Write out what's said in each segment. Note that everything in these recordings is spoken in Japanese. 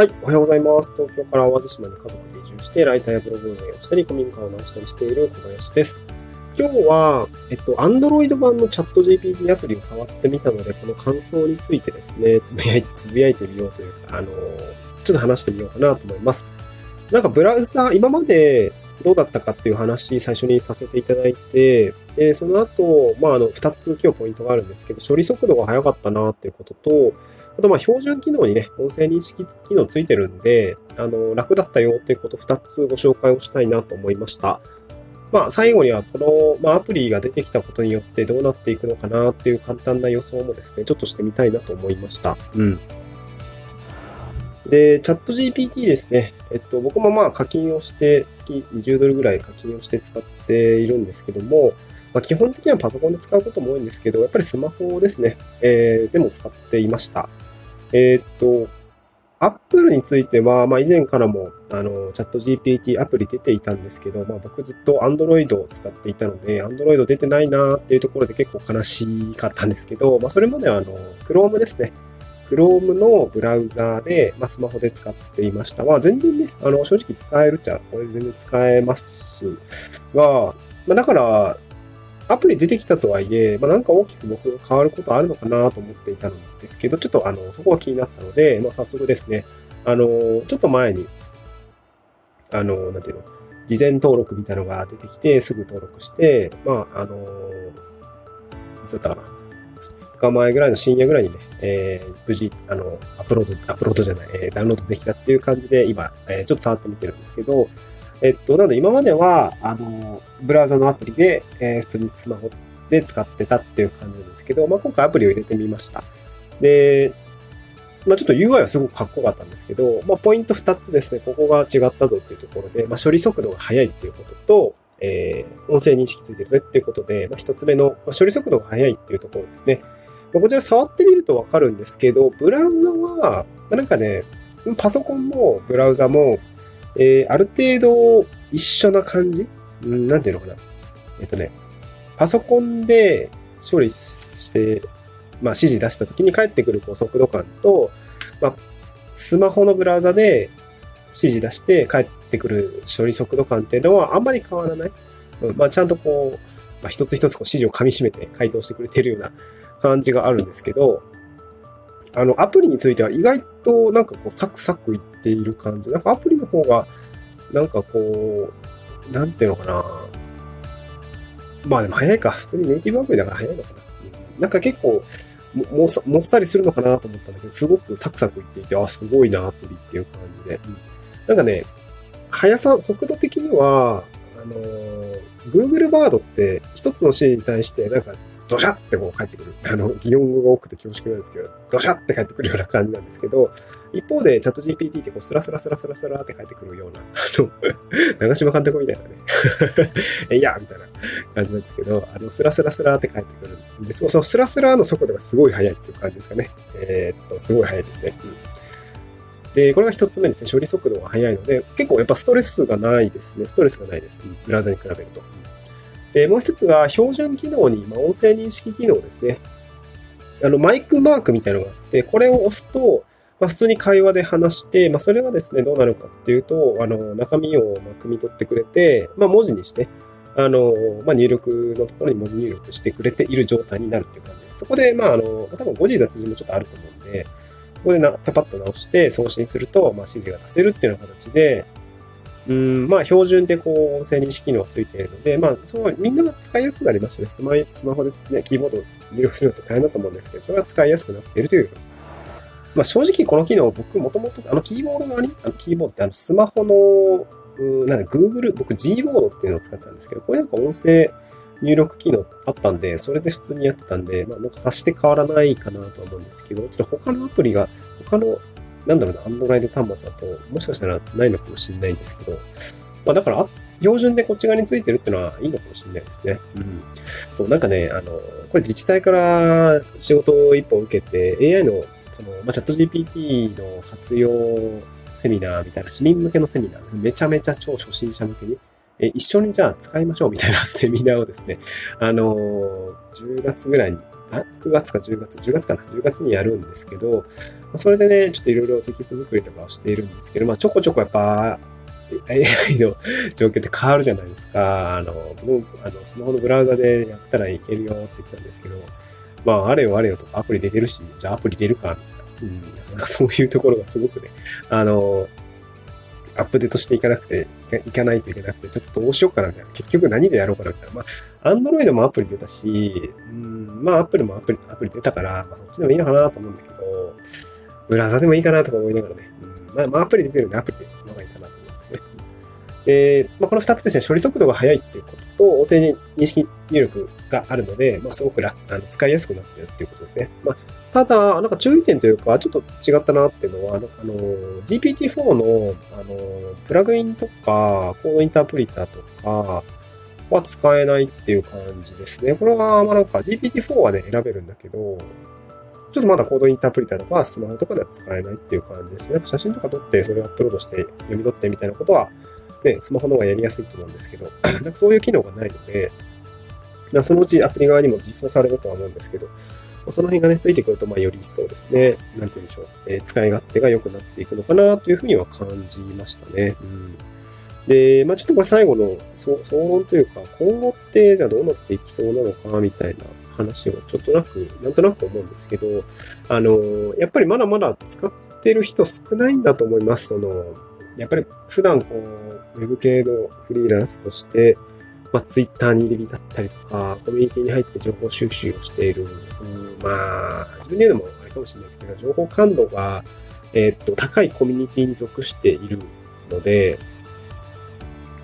はい、おはようございます。東京から淡路島に家族で移住して、ライターやブログ運営をしたり、古民家を直したりしている小林です。今日は、えっと、Android 版のチャット GPT アプリを触ってみたので、この感想についてですね、つぶやいつぶやいてみようというか、あの、ちょっと話してみようかなと思います。なんかブラウザー、今までどうだったかっていう話、最初にさせていただいて、で、その後、まあ、あの、二つ今日ポイントがあるんですけど、処理速度が速かったなっていうことと、あと、まあ、標準機能にね、音声認識機能ついてるんで、あの、楽だったよっていうこと二つご紹介をしたいなと思いました。まあ、最後には、この、まあ、アプリが出てきたことによってどうなっていくのかなっていう簡単な予想もですね、ちょっとしてみたいなと思いました。うん。で、チャット GPT ですね。えっと、僕もまあ課金をして、月20ドルぐらい課金をして使っているんですけども、まあ、基本的にはパソコンで使うことも多いんですけど、やっぱりスマホですね。えー、でも使っていました。えー、っと、Apple については、まあ以前からも、あの、チャット GPT アプリ出ていたんですけど、まあ僕ずっと Android を使っていたので、Android 出てないなっていうところで結構悲しかったんですけど、まあそれまではあの、Chrome ですね。Chrome のブラウザーで、まあ、スマホで使っていました。まあ、全然ね、あの、正直使えるっちゃ、これ全然使えますが、まあ、だから、アプリ出てきたとはいえ、まあ、なんか大きく僕が変わることあるのかなと思っていたんですけど、ちょっとあの、そこが気になったので、まあ、早速ですね、あの、ちょっと前に、あの、なんていうの、事前登録みたいなのが出てきて、すぐ登録して、まあ、あの、いつだったかな。2日前ぐらいの深夜ぐらいにね、えー、無事、あの、アップロード、アップロードじゃない、えー、ダウンロードできたっていう感じで、今、えー、ちょっと触ってみてるんですけど、えっと、なので今までは、あの、ブラウザのアプリで、えー、普通にスマホで使ってたっていう感じなんですけど、まあ、今回アプリを入れてみました。で、まあ、ちょっと UI はすごくかっこよかったんですけど、まあ、ポイント2つですね、ここが違ったぞっていうところで、まあ、処理速度が速いっていうことと、えー、音声認識ついてるぜっていうことで、まあ、一つ目の、まあ、処理速度が速いっていうところですね。まあ、こちら触ってみるとわかるんですけど、ブラウザは、なんかね、パソコンもブラウザも、えー、ある程度一緒な感じ？ん、なんていうのかな。えっ、とね、パソコンで処理して、まあ、指示出した時に返ってくるこう速度感と、まあ、スマホのブラウザで指示出して返ってくる処理速度感っていうのはあんまり変わらない。うん、まあ、ちゃんとこう、まあ、一つ一つこう指示を噛み締めて回答してくれてるような感じがあるんですけど、あの、アプリについては意外となんかこうサクサクいっている感じ。なんかアプリの方が、なんかこう、なんていうのかな。まあでも早いか。普通にネイティブアプリだから早いのかな。なんか結構も、もっさりするのかなと思ったんだけど、すごくサクサクいっていて、あ、すごいな、アプリっていう感じで。うん、なんかね、速さ、速度的には、あのー、Google バードって一つの指示に対してなんかドシャってこう返ってくる。あの、擬音語が多くて恐縮なんですけど、ドシャって返ってくるような感じなんですけど、一方でチャット GPT ってこうスラスラスラスラスラって返ってくるような、あの、長島監督みたいなね、いやみたいな感じなんですけど、あの、スラスラスラって返ってくるんで、そのスラスラの速度がすごい速いっていう感じですかね。えー、っと、すごい速いですね。うんで、これが一つ目ですね。処理速度が速いので、結構やっぱストレスがないですね。ストレスがないです。ブラウザに比べると。で、もう一つが標準機能に、まあ、音声認識機能ですね。あの、マイクマークみたいなのがあって、これを押すと、まあ、普通に会話で話して、まあ、それはですね、どうなるかっていうと、あの、中身をま汲み取ってくれて、まあ、文字にして、あの、まあ、入力のところに文字入力してくれている状態になるっていう感じです。そこで、まあ、あの、多分誤字脱字もちょっとあると思うんで、そこでなパパッと直して送信すると、まあ、指示が出せるっていうような形で、うん、まあ、標準でこう、音声認識機能がついているので、まあ、そう、みんなが使いやすくなりましたね。スマスマホでね、キーボード入力するのって大変だと思うんですけど、それが使いやすくなっているという。まあ、正直この機能、僕もともと、あのキーボードのあり、あのキーボードってあのスマホの、うん、なんか Google、僕 G ボードっていうのを使ってたんですけど、これなんか音声入力機能あったんで、それで普通にやってたんで、まあ、なんか察して変わらないかなと思うんですけど、ちょっと他のアプリが、他の、なんだろうな、Android 端末だと、もしかしたらないのかもしれないんですけど、まあだから、標準でこっち側についてるっていうのはいいのかもしれないですね。うん。そう、なんかね、あの、これ自治体から仕事を一本受けて、AI の、その、まあ、チャット GPT の活用セミナーみたいな市民向けのセミナー、めちゃめちゃ超初心者向けに、え一緒にじゃあ使いましょうみたいなセミナーをですね、あのー、10月ぐらいに、あ、9月か10月、10月かな、10月にやるんですけど、それでね、ちょっといろいろテキスト作りとかをしているんですけど、まあ、ちょこちょこやっぱ、AI の 状況って変わるじゃないですか。あの、僕あの、スマホのブラウザでやったらいけるよって言ってたんですけど、まあ、あれよあれよとかアプリ出てるし、じゃあアプリ出るか、みたいな。うん、なんかそういうところがすごくね、あの、アップデートしていかなくて、いかないといけなくて、ちょっとどうしようかなみたいな。結局何でやろうかなみたいな。まあ、Android もアプリ出たし、うん、まあ、アップルもアプリ、アプリ出たから、まあ、そっちでもいいのかなと思うんだけど、ブラウザでもいいかなとか思いながらね。うん、まあ、まあ、アプリ出てるんでアプリでで、まあ、この二つですね、処理速度が速いっていうことと、音声認識入力があるので、まあ、すごく楽、あの使いやすくなってるっていうことですね。まあ、ただ、なんか注意点というか、ちょっと違ったなっていうのは、あの、GPT-4 の、あの、プラグインとか、コードインタープリターとかは使えないっていう感じですね。これは、まあなんか GPT-4 はね、選べるんだけど、ちょっとまだコードインタープリターとかスマホとかでは使えないっていう感じですね。写真とか撮ってそれをアップロードして読み取ってみたいなことは、ね、スマホの方がやりやすいと思うんですけど、なんかそういう機能がないので、そのうちアプリ側にも実装されるとは思うんですけど、その辺がね、ついてくると、まあ、より一層ですね、なんて言うんでしょう、えー、使い勝手が良くなっていくのかなというふうには感じましたね。うん。で、まあ、ちょっとこれ最後の総論というか、今後ってじゃあどうなっていきそうなのか、みたいな話をちょっとなく、なんとなく思うんですけど、あの、やっぱりまだまだ使ってる人少ないんだと思います。その、やっぱり普段こう、ウェブ系のフリーランスとして、まあ、ツイッターに入り浸ったりとか、コミュニティに入って情報収集をしている、うん、まあ、自分で言うのもあれかもしれないですけど、情報感度が、えー、っと、高いコミュニティに属しているので、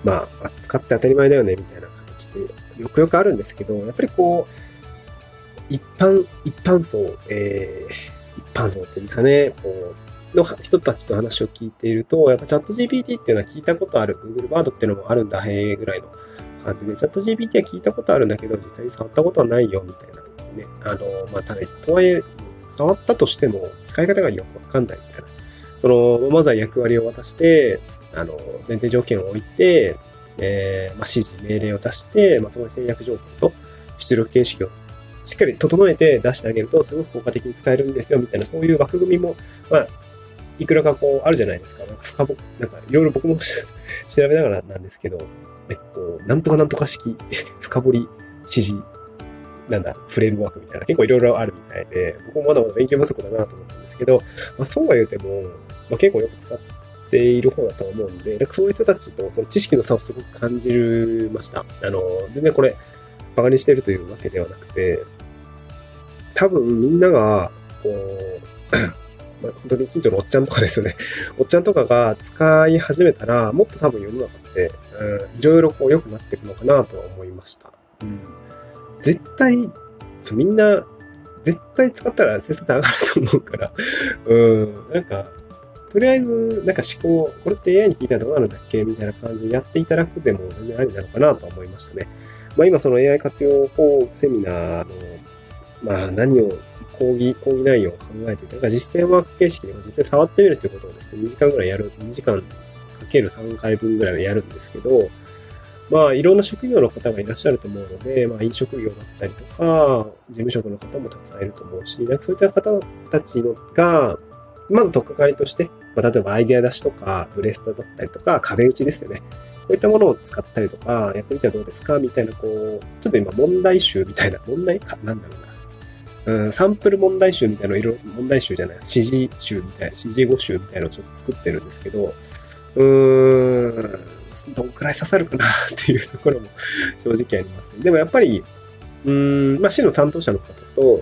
まあ、使って当たり前だよね、みたいな形で、よくよくあるんですけど、やっぱりこう、一般、一般層、えー、一般層っていうんですかね、こう、の人たちと話を聞いていると、やっぱチャット GPT っていうのは聞いたことある、Google バードっていうのもあるんだ、へえ、ぐらいの感じで、チャット GPT は聞いたことあるんだけど、実際に触ったことはないよ、みたいなね。あの、まあ、ただ、とはいえ、触ったとしても、使い方がよくわかんないみたいな。その、まずは役割を渡して、あの、前提条件を置いて、えー、まあ、指示、命令を出して、まあ、そこに制約条件と出力形式をしっかり整えて出してあげると、すごく効果的に使えるんですよ、みたいな、そういう枠組みも、まあ、いくらかこう、あるじゃないですか。なんか深ぼ、なんかいろいろ僕も調べながらなんですけど、で、こう、なんとかなんとか式、深掘り指示、なんだ、フレームワークみたいな、結構いろいろあるみたいで、僕もまだまだ勉強不足だなと思ったんですけど、まあ、そうは言うても、まあ、結構よく使っている方だと思うんで、なんかそういう人たちとその知識の差をすごく感じました。あの、全然これ、バカにしてるというわけではなくて、多分みんなが、こう、まあ、本当に近所のおっちゃんとかですよね。おっちゃんとかが使い始めたら、もっと多分世の中って、うん、いろいろこう良くなっていくのかなとは思いました。うん。絶対、そう、みんな、絶対使ったら生産上がると思うから、うん、なんか、とりあえず、なんか思考、これって AI に聞いたらどうなるんだっけ？みたいな感じでやっていただくでも全然ありなのかなと思いましたね。まあ今その AI 活用法セミナーの、まあ何を講義、講義内容を考えていて、なんか実践ワーク形式でも実際触ってみるということをですね、2時間ぐらいやる、2時間かける3回分ぐらいはやるんですけど、まあ、いろんな職業の方がいらっしゃると思うので、まあ、飲食業だったりとか、事務職の方もたくさんいると思うし、なんかそういった方たちのが、まず取っかかりとして、まあ、例えばアイデア出しとか、ブレストだったりとか、壁打ちですよね。こういったものを使ったりとか、やってみてはどうですか？みたいな、こう、ちょっと今問題集みたいな、問題か、なんだろうな。うん、サンプル問題集みたいなの、いろ、問題集じゃない、指示集みたいな、指示語集みたいなのをちょっと作ってるんですけど、うーん、どんくらい刺さるかなっていうところも 正直ありますね。でもやっぱり、うーん、まあ、市の担当者の方と、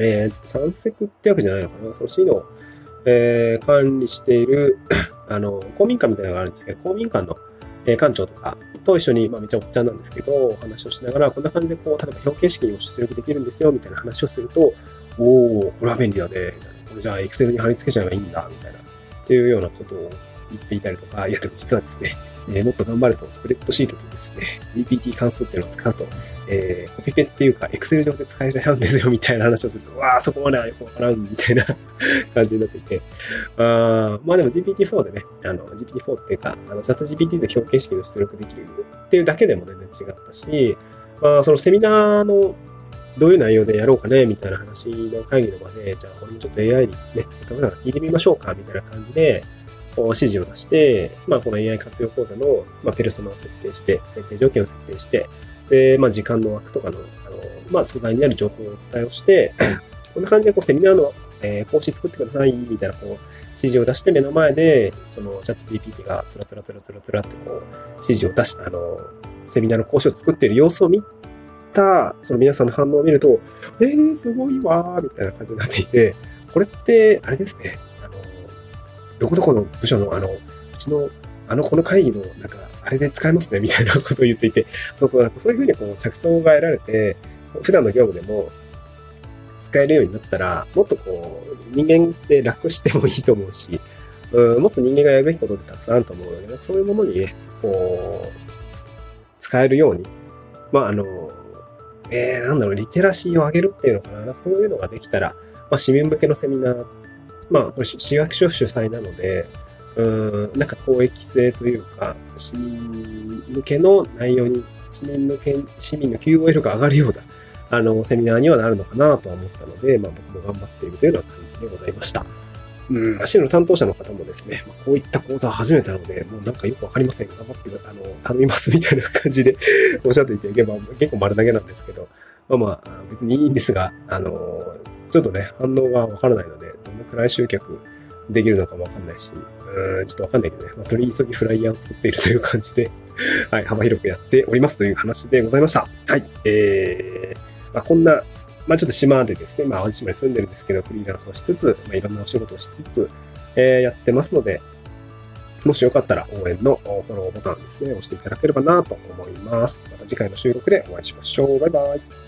えー、山積ってわけじゃないのかな、その市の、えー、管理しているあの、公民館みたいなのがあるんですけど、公民館の、えー、館長とか、と一緒に、まあめちゃおっちゃんなんですけど、お話をしながら、こんな感じでこう、例えば表形式を出力できるんですよ、みたいな話をすると、おおこれは便利だね、みたいな。これじゃあ、Excel に貼り付けちゃえばいいんだ、みたいな。っていうようなことを言っていたりとか、いやでも実はですね、えー、もっと頑張るとスプレッドシートとですね、GPT 関数っていうのを使うと、えー、コピペっていうか、Excel 上で使えちゃうんですよ、みたいな話をすると、わあ、そこまではよくわからん、みたいな 感じになっていて、あまあでも GPT-4 でね、あの、GPT-4 っていうか、あの、チャット GPT で表形式で出力できるっていうだけでも全然違ったし、まあ、そのセミナーのどういう内容でやろうかね、みたいな話の会議の場で、じゃあこれもちょっと AI にね、せっかくなら聞いてみましょうか、みたいな感じで、指示を出して、まあ、この AI 活用講座の、まあ、ペルソナを設定して、設定条件を設定して、で、まあ、時間の枠とかの、あの、まあ、素材になる情報をお伝えをして、こんな感じで、こう、セミナーの、えー、講師作ってください、みたいな、こう、指示を出して目の前で、その、チャット GPT がつらつらつらつらつらって、こう、指示を出した、あの、セミナーの講師を作っている様子を見た、その皆さんの反応を見ると、えー、すごいわー、みたいな感じになっていて、これって、あれですね、どこどこの部署のあの、うちのあの、この会議の、なんか、あれで使えますね、みたいなことを言っていて、そうそう、なんかそういうふうにこう、着想が得られて、普段の業務でも使えるようになったら、もっとこう、人間って楽してもいいと思うし、うん、もっと人間がやるべきことってたくさんあると思うので、そういうものにね、こう、使えるように、まあ、あの、えー、なんだろう、リテラシーを上げるっていうのかな、そういうのができたら、まあ、市民向けのセミナーまあ、これ、市役所主催なので、うん、なんか公益性というか、市民向けの内容に、市民向け、市民の QOL が上がるような、あの、セミナーにはなるのかなとは思ったので、まあ僕も頑張っているというような感じでございました。うん、足の担当者の方もですね、まあ、こういった講座を始めたので、もうなんかよくわかりません。頑張って、あの、頼みますみたいな感じで おっしゃっていて、結構丸投げなんですけど、まあまあ、別にいいんですが、あの、ちょっとね、反応がわからないので、どのくらい集客できるのかもわかんないし、うん、ちょっとわかんないけどね、まあ、取り急ぎフライヤーを作っているという感じで はい、幅広くやっておりますという話でございました。はい、えー、まあ、こんな、まあ、ちょっと島でですね、まあ、淡路島に住んでるんですけど、フリーランスをしつつ、まあ、いろんなお仕事をしつつ、えー、やってますので、もしよかったら応援のフォローボタンですね、押していただければなと思います。また次回の収録でお会いしましょう。バイバイ。